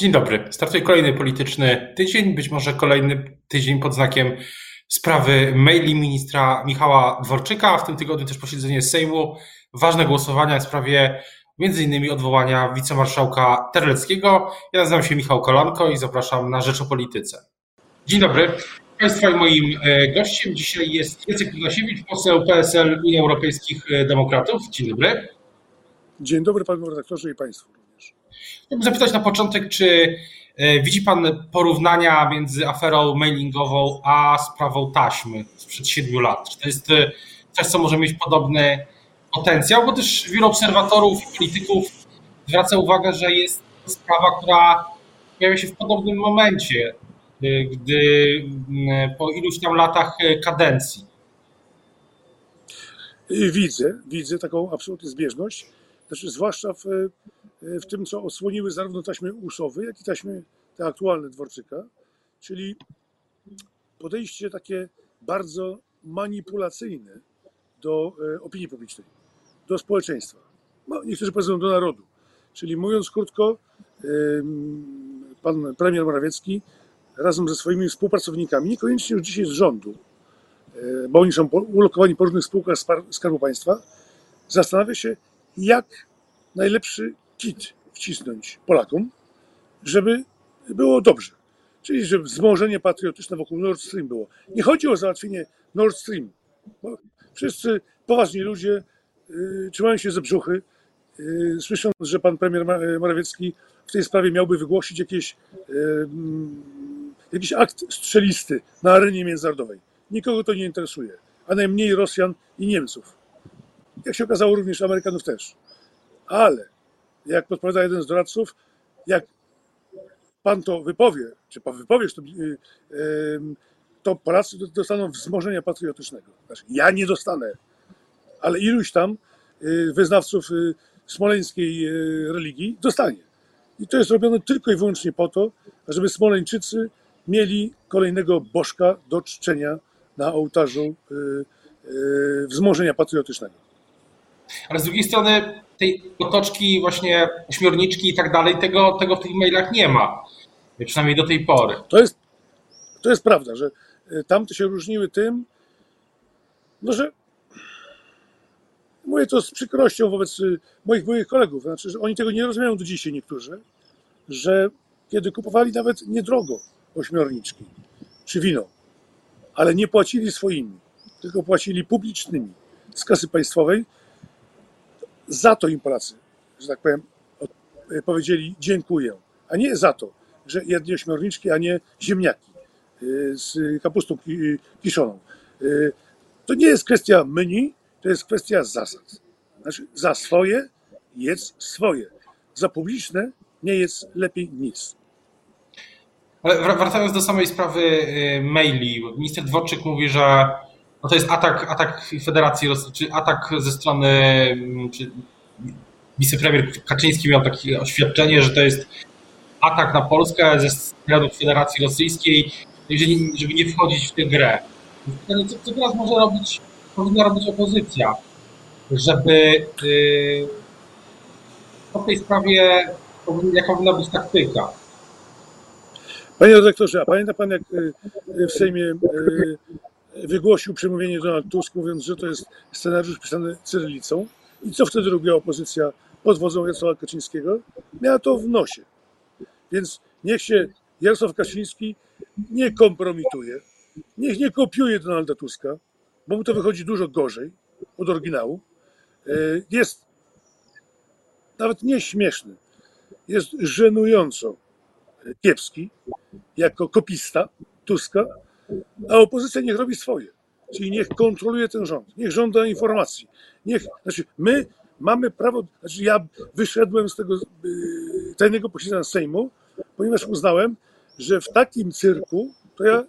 Dzień dobry. Startuje kolejny polityczny tydzień, być może kolejny tydzień pod znakiem sprawy maili ministra Michała Dworczyka. W tym tygodniu też posiedzenie Sejmu. Ważne głosowania w sprawie innymi odwołania wicemarszałka Terleckiego. Ja nazywam się Michał Kolanko i zapraszam na Rzecz o Polityce. Dzień dobry. Państwa i moim e, gościem dzisiaj jest Jacek Protasiewicz, poseł PSL Unii Europejskich Demokratów. Dzień dobry. Dzień dobry panu redaktorze i państwu. Chciałbym zapytać na początek, czy e, widzi Pan porównania między aferą mailingową a sprawą taśmy sprzed siedmiu lat? Czy to jest e, coś, co może mieć podobny potencjał? Bo też wielu obserwatorów i polityków zwraca uwagę, że jest sprawa, która pojawia się w podobnym momencie, e, gdy po iluś tam latach kadencji. Widzę, widzę taką absolutną zbieżność, znaczy zwłaszcza w w tym, co osłoniły zarówno taśmy uszowe, jak i taśmy te aktualne Dworczyka, czyli podejście takie bardzo manipulacyjne do e, opinii publicznej, do społeczeństwa. No, niektórzy powiedzą do narodu. Czyli mówiąc krótko, pan premier Morawiecki razem ze swoimi współpracownikami, niekoniecznie już dzisiaj z rządu, e, bo oni są ulokowani po różnych spółkach Skarbu Państwa, zastanawia się, jak najlepszy kit wcisnąć Polakom, żeby było dobrze. Czyli, żeby wzmożenie patriotyczne wokół Nord Stream było. Nie chodzi o załatwienie Nord Stream. Wszyscy poważni ludzie yy, trzymają się ze brzuchy, yy, słysząc, że pan premier Morawiecki w tej sprawie miałby wygłosić jakieś, yy, jakiś akt strzelisty na arenie międzynarodowej. Nikogo to nie interesuje, a najmniej Rosjan i Niemców. Jak się okazało, również Amerykanów też. Ale jak podpowiada jeden z doradców, jak pan to wypowie, czy pan wypowiesz, to, y, to Polacy dostaną wzmożenia patriotycznego. Znaczy, ja nie dostanę, ale iluś tam y, wyznawców y, smoleńskiej religii dostanie. I to jest robione tylko i wyłącznie po to, żeby Smoleńczycy mieli kolejnego bożka do czczenia na ołtarzu wzmożenia patriotycznego. Ale z drugiej strony tej otoczki, właśnie ośmiorniczki i tak dalej, tego, tego w tych mailach nie ma. Przynajmniej do tej pory. To jest, to jest prawda, że e, tamte się różniły tym, no że mówię to z przykrością wobec e, moich byłych kolegów, znaczy, że oni tego nie rozumieją do dzisiaj niektórzy, że kiedy kupowali nawet niedrogo ośmiorniczki czy wino, ale nie płacili swoimi, tylko płacili publicznymi z kasy państwowej, za to im Polacy, że tak powiem, powiedzieli dziękuję, a nie za to, że jedli ośmiorniczki, a nie ziemniaki y, z kapustą kiszoną. Y, to nie jest kwestia menu, to jest kwestia zasad. Znaczy, za swoje jedz swoje. Za publiczne nie jest lepiej nic. Ale wracając do samej sprawy maili, minister Dworczyk mówi, że no to jest atak, atak Federacji Rosyjskiej, czy atak ze strony, mm, czy wicepremier Kaczyński miał takie oświadczenie, że to jest atak na Polskę ze strony Federacji Rosyjskiej, żeby nie wchodzić w tę grę. Co, co teraz może robić, powinna robić opozycja, żeby yy, tej sprawie jaka powinna być taktyka? Panie redaktorze, a pamięta pan, jak y, w Sejmie y, wygłosił przemówienie Donald Tusk, mówiąc, że to jest scenariusz pisany cyrylicą. I co wtedy robiła opozycja pod wodzą Jarosława Kaczyńskiego? Miała to w nosie. Więc niech się Jarosław Kaczyński nie kompromituje, niech nie kopiuje Donalda Tuska, bo mu to wychodzi dużo gorzej od oryginału. E, jest nawet nieśmieszny, jest żenująco kiepski jako kopista Tuska, a opozycja niech robi swoje. Czyli niech kontroluje ten rząd, niech żąda informacji. Niech, znaczy my mamy prawo, znaczy ja wyszedłem z tego yy, tajnego posiedzenia Sejmu, ponieważ uznałem, że w takim cyrku to ja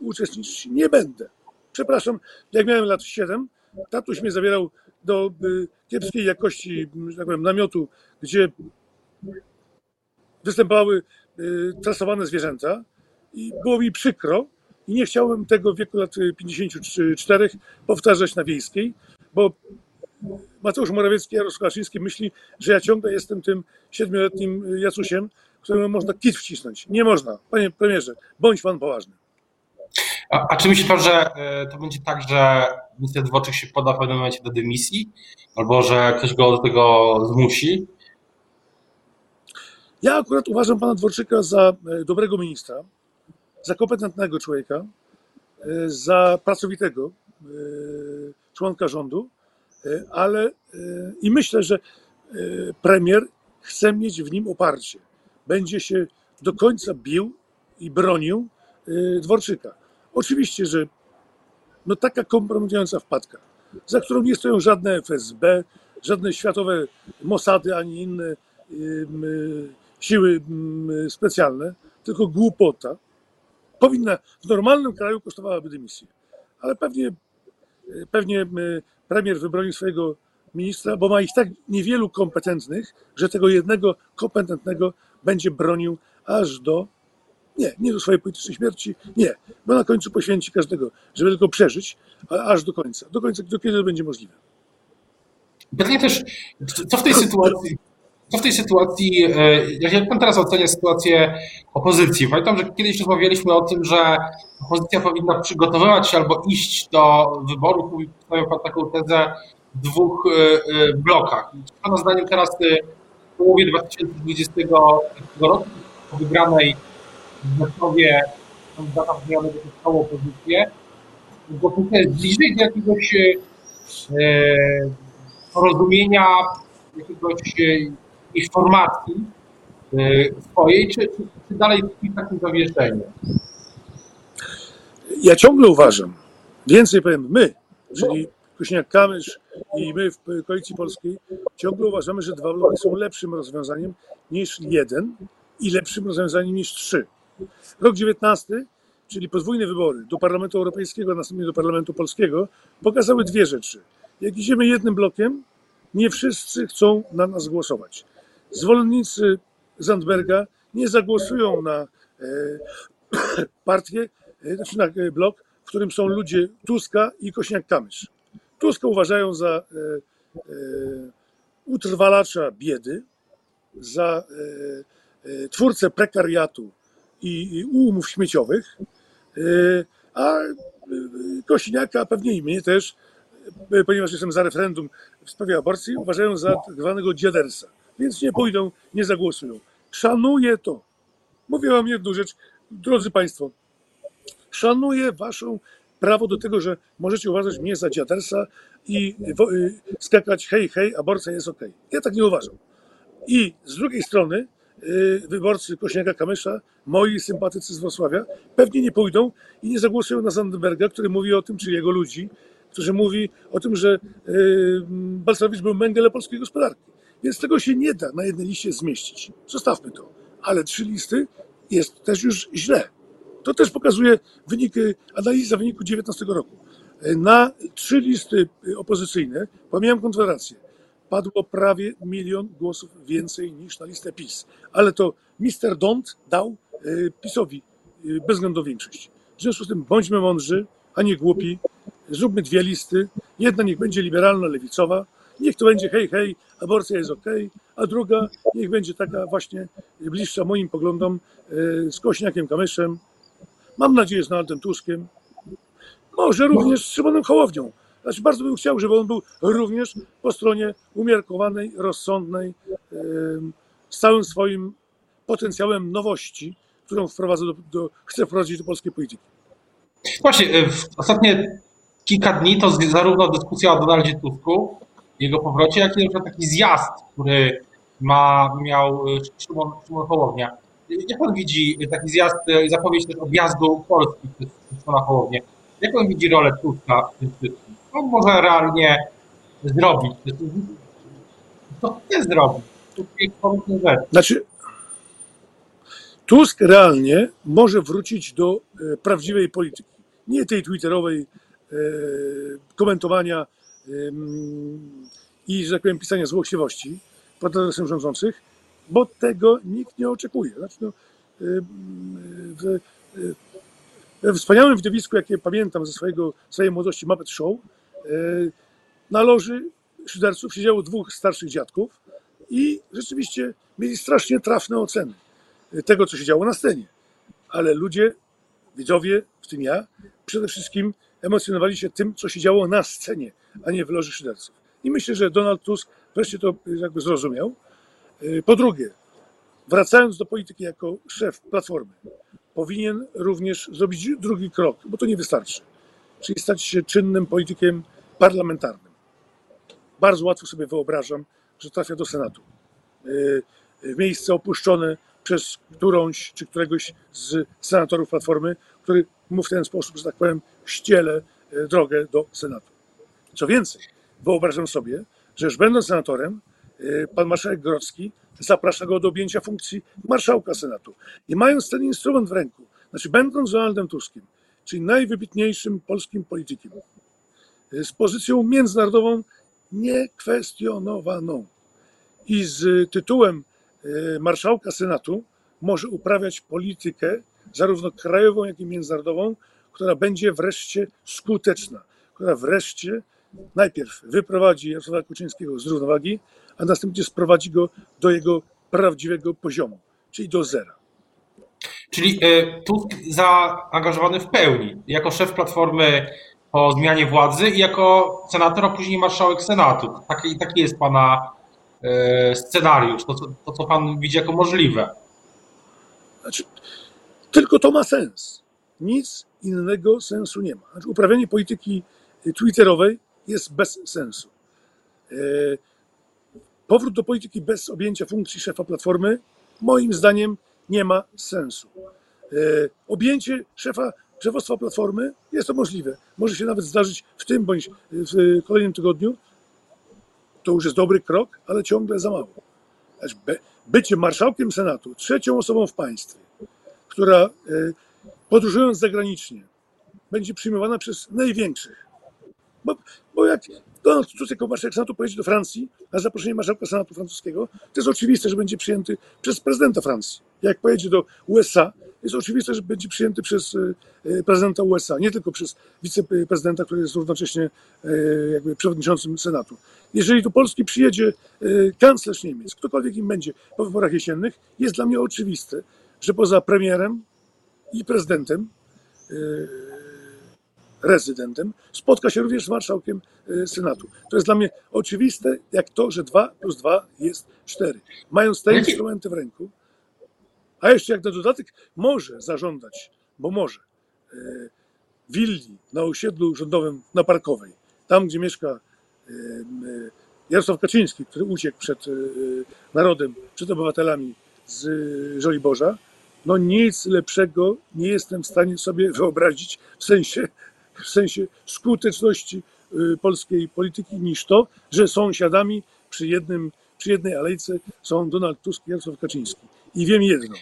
uczestniczyć nie będę. Przepraszam, jak miałem lat 7, tatuś mnie zabierał do yy, kiepskiej jakości, tak powiem, namiotu, gdzie występowały yy, trasowane zwierzęta i było mi przykro, i nie chciałbym tego w wieku lat 54 powtarzać na wiejskiej, bo Mateusz Morawiecki, Jarosław Kaczyński myśli, że ja ciągle jestem tym siedmioletnim Jacusiem, któremu można kit wcisnąć. Nie można. Panie premierze, bądź pan poważny. A, a czy myśli pan, że e, to będzie tak, że minister Dworczyk się poda w pewnym momencie do dymisji? Albo że ktoś go do tego zmusi? Ja akurat uważam pana Dworczyka za dobrego ministra, za kompetentnego człowieka, e, za pracowitego e, członka rządu, e, ale i myślę, że premier chce mieć w nim oparcie. Będzie się do końca bił i bronił Dworczyka. Oczywiście, że no taka kompromitująca wpadka, za którą nie stoją żadne FSB, żadne światowe Mossady ani inne siły specjalne, tylko głupota, powinna w normalnym kraju kosztowałaby dymisję. Ale pewnie, y, pewnie y, premier wybroni swojego ministra, bo ma ich tak niewielu kompetentnych, że tego jednego kompetentnego będzie bronił aż do nie, nie do swojej politycznej śmierci, nie, bo na końcu poświęci każdego, żeby tylko przeżyć, aż do końca. Do końca, do kiedy to będzie możliwe. Pytanie też, co w tej sytuacji, co w tej sytuacji, e, jak pan teraz ocenia sytuację opozycji? Pamiętam, że kiedyś rozmawialiśmy o tym, że opozycja powinna przygotowywać się albo iść do wyborów, mówił pan taką tezę w dwóch e, e, blokach. Czy pana zdaniem teraz w połowie 2020 roku po wygranej w Rzeszowie kandydata zmiany do całą opozycję, to jest bliżej do jakiegoś porozumienia, jakiegoś jakiejś formacji e, swojej, czy, czy, dalej w takim zawieszeniu? Ja ciągle uważam, więcej powiem, my, czyli Kośniak-Kamysz i my w Koalicji Polskiej, ciągle uważamy, że dwa bloki są lepszym rozwiązaniem niż jeden i lepszym rozwiązaniem niż trzy. Rok 19, czyli podwójne wybory do Parlamentu Europejskiego, a następnie do Parlamentu Polskiego, pokazały dwie rzeczy. Jak idziemy jednym blokiem, nie wszyscy chcą na nas głosować. Zwolennicy Zandberga nie zagłosują na e, partię, e, znaczy na e, blok, w którym są ludzie Tuska i Kośniak-Kamysz. Tuska uważają za utrwalacza biedy, za twórcę prekariatu i, umów śmieciowych, a Kośniaka, pewnie i mnie też, ponieważ jestem za referendum w sprawie aborcji, uważają za tak zwanego dziadersa. Więc nie pójdą, nie zagłosują. Szanuję to. Mówię wam jedną rzecz, drodzy Państwo. Szanuję Waszą prawo do tego, że możecie uważać mnie za dziadersa i y, skakać hej, hej, aborcja jest okej. Ja tak nie uważam. I z drugiej strony y, wyborcy Kośniaka Kamysza, moi sympatycy z Wrocławia, pewnie nie pójdą i nie zagłosują na Zandenberga, który mówi o tym, czy jego ludzi, którzy mówi o tym, że y, Balcerowicz był Mengele polskiej gospodarki. Więc tego się nie da na jednej liście zmieścić. Zostawmy to. Ale trzy listy jest też już źle. To też pokazuje wyniki, analiza wyniku 19 roku. Na trzy listy opozycyjne, pomijam Konfederację, padło prawie milion głosów więcej niż na listę PiS. Ale to Mister Dont dał y, PiSowi y, bezwzględną większość. W związku z tym bądźmy mądrzy, a nie głupi. Zróbmy dwie listy. Jedna niech będzie liberalno-lewicowa, niech to będzie hej, hej, aborcja jest okej, a druga niech będzie taka właśnie bliższa moim poglądom y, z Kośniakiem Kamyszem, mam nadzieję z Donaldem Tuskiem, może również z Szymonem Hołownią. Znaczy bardzo bym chciał, żeby on był również po stronie umiarkowanej, rozsądnej, z całym swoim potencjałem nowości, którą wprowadza do, do, chce wprowadzić do polskiej polityki. Właśnie, e, w ostatnie kilka dni to zarówno dyskusja o Donaldzie Tusku, jego powrocie, jak i na taki zjazd, który ma, miał e, Szymon, Szymon Hołownia. Jak pan widzi taki zjazd e, i zapowiedź też odjazdu Polski przez Szymona Hołownię? Jak pan widzi rolę Tuska w tym wszystkim? Co on może realnie zrobić? Co chce zrobić? To jest konkretna rzecz. Znaczy, Tusk realnie może wrócić do e, prawdziwej polityki. Nie tej twitterowej komentowania i, że tak powiem, pisania złośliwości pod adresem rządzących, bo tego nikt nie oczekuje. Znaczy, no, em, w, e, we wspaniałym widowisku, jakie pamiętam ze swojego, swojej młodości Muppet Show, na loży szyderców siedziało dwóch starszych dziadków i rzeczywiście mieli strasznie trafne oceny. tego, co się działo na scenie. Ale ludzie, widzowie, w tym ja, przede wszystkim emocjonowali się tym, co się działo na scenie, a nie w loży szyderców. I myślę, że Donald Tusk wreszcie to jakby zrozumiał. Y, Po drugie, wracając do polityki jako szef Platformy, powinien również zrobić drugi krok, bo to nie wystarczy, czyli stać się czynnym politykiem parlamentarnym. Bardzo łatwo sobie wyobrażam, że trafia do Senatu. Y, W miejsce opuszczone przez którąś czy któregoś z senatorów Platformy, który mu w ten sposób, że tak powiem, ściele y, drogę do Senatu. Co więcej, wyobrażam sobie, że już będąc senatorem, y, pan marszałek Grodzki zaprasza go do objęcia funkcji marszałka Senatu. I mając ten instrument w ręku, znaczy będąc Donaldem Tuskiem, czyli najwybitniejszym polskim politykiem, y, z pozycją międzynarodową niekwestionowaną i z tytułem y, marszałka Senatu może uprawiać politykę zarówno krajową, jak i międzynarodową, która będzie wreszcie skuteczna, która wreszcie najpierw wyprowadzi Jarosława Kuczyńskiego z równowagi, a następnie sprowadzi go do jego prawdziwego poziomu, czyli do zera. Czyli y, Tusk zaangażowany w pełni jako szef Platformy po zmianie władzy i jako senator, a później marszałek Senatu. Taki, taki jest pana y, scenariusz, to, co- to co pan widzi jako możliwe. Znaczy, tylko to ma sens. Nic innego sensu nie ma. Znaczy, uprawianie polityki twitterowej jest bez sensu. E, Powrót do polityki bez objęcia funkcji szefa Platformy, moim zdaniem, nie ma sensu. E, Objęcie szefa szefostwa Platformy jest to możliwe. Może się nawet zdarzyć w tym bądź w kolejnym tygodniu. To już jest dobry krok, ale ciągle za mało. Bycie marszałkiem Senatu, trzecią osobą w państwie, która e, podróżując zagranicznie będzie przyjmowana przez największych. Bo, bo jak Donald Tusk jako marszałek Senatu pojedzie do Francji na zaproszenie marszałka Senatu francuskiego, to jest oczywiste, że będzie przyjęty przez prezydenta Francji. Jak pojedzie do USA, jest oczywiste, że będzie przyjęty przez e, e, prezydenta USA, nie tylko przez wiceprezydenta, który jest równocześnie e, jakby przewodniczącym Senatu. Jeżeli do Polski przyjedzie kanclerz Niemiec, ktokolwiek im będzie po wyborach jesiennych, jest dla mnie oczywiste, że poza premierem i prezydentem, rezydentem, spotka się również z marszałkiem e, Senatu. To jest dla mnie oczywiste, jak to, że 2 plus 2 jest 4. Mając te instrumenty w ręku, a jeszcze jak na dodatek może zażądać, bo może, e, willi na osiedlu rządowym na Parkowej, tam gdzie mieszka e, Jarosław Kaczyński, który uciekł przed narodem, przed obywatelami z Żoliborza, no nic lepszego nie jestem w stanie sobie wyobrazić w sensie, w sensie skuteczności y, polskiej polityki niż to, że sąsiadami przy, jednym, przy jednej alejce są Donald Tusk i Jarosław Kaczyński. I wiem jedno.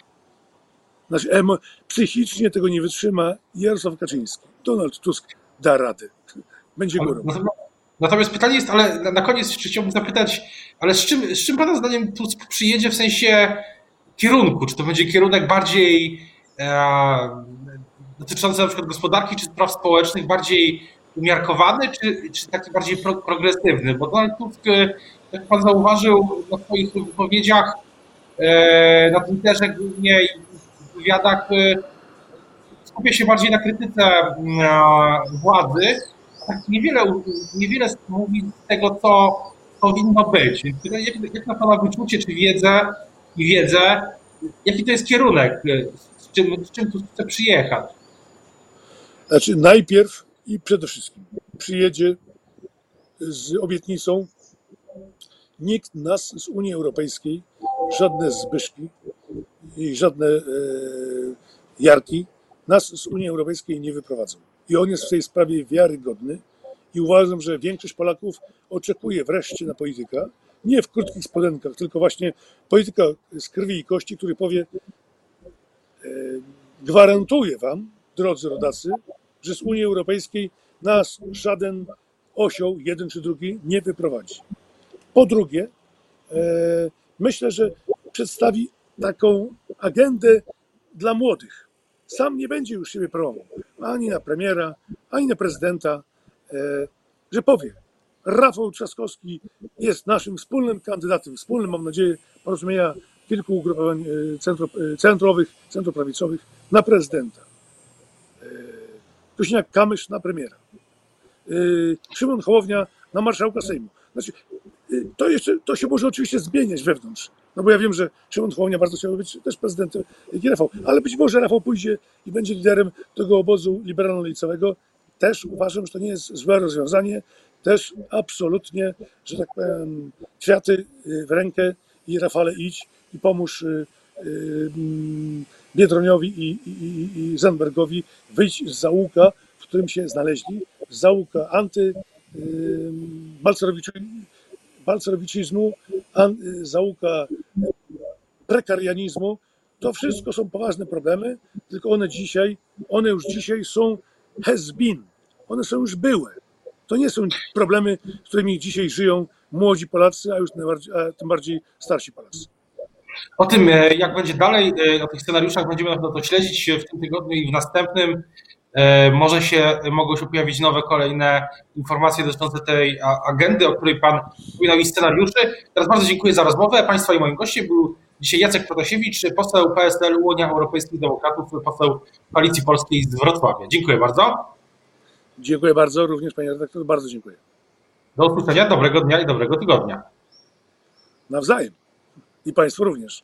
Znaczy, emo, psychicznie tego nie wytrzyma Jarosław Kaczyński. Donald Tusk da radę. Będzie górą. Natomiast- pytanie jest, ale na- na koniec jeszcze chciałbym zapytać, ale z czym, z czym Pana zdaniem Tusk przyjedzie w sensie kierunku? Czy to będzie kierunek bardziej e, dotyczący na przykład gospodarki czy spraw społecznych, bardziej umiarkowany, czy, czy taki bardziej pro, progresywny? Bo Donald Tusk, e, jak Pan zauważył na swoich wypowiedziach e, na Twitterze głównie i w wywiadach, e, skupia się bardziej na krytyce mm, władzy, tak niewiele, niewiele mówi z tego, co powinno być. Jak, jak na Pana wyczucie, czy wiedzę i wiedzę, jaki to jest kierunek, z czym, z czym tu chce przyjechać? Znaczy, najpierw i przede wszystkim przyjedzie z obietnicą nikt nas z Unii Europejskiej, żadne Zbyszki i żadne e, Jarki nas z Unii Europejskiej nie wyprowadzą. I on jest w tej sprawie wiarygodny i uważam, że większość Polaków oczekuje wreszcie na polityka, nie w krótkich spodenkach, tylko właśnie polityka z krwi i kości, który powie e, gwarantuję wam, drodzy rodacy, że z Unii Europejskiej nas żaden osioł, jeden czy drugi, nie wyprowadzi. Po drugie, e, myślę, że przedstawi taką agendę dla młodych. Sam nie będzie już siebie promował ani na premiera, ani na prezydenta, e, że powie, Rafał Trzaskowski jest naszym wspólnym kandydatem, wspólnym, mam nadzieję, porozumienia kilku ugrupowań e, centro, centrowych, centroprawicowych na prezydenta. Kosiniak-Kamysz na premiera. E, Szymon Hołownia na marszałka Sejmu. Znaczy, e, to jeszcze, to się może oczywiście zmieniać wewnątrz. No bo ja wiem, że Szymon Hołownia bardzo chciał być też prezydentem, jak i Rafał, ale być może Rafał pójdzie i będzie liderem tego obozu liberalno-lewicowego. Też uważam, że to nie jest złe rozwiązanie. Też absolutnie, że tak powiem, kwiaty y, w rękę i Rafale idź i pomóż y, y, Biedroniowi i, i, i- i Zandbergowi wyjść z załuka, w którym się znaleźli, z załuka anty y, an, y, załuka prekarianizmu. To wszystko są poważne problemy, tylko one dzisiaj, one już dzisiaj są has been. One są już były. To nie są problemy, z którymi dzisiaj żyją młodzi Polacy, a już a tym bardziej starsi Polacy. O tym, e, jak będzie dalej, e, o tych scenariuszach będziemy na pewno to śledzić w tym tygodniu i w następnym. E, Może się, mogą się pojawić nowe, kolejne informacje dotyczące tej agendy, o której Pan wspominał i scenariuszy. Teraz bardzo dziękuję za rozmowę. Państwa i moim gościem był dzisiaj Jacek Protasiewicz, poseł PSL Unia Europejskich Demokratów, poseł Koalicji Polskiej z Wrocławia. Dziękuję bardzo. Dziękuję bardzo, również Panie redaktor, bardzo dziękuję. Do usłyszenia, dobrego dnia i dobrego tygodnia. Nawzajem. I Państwu również.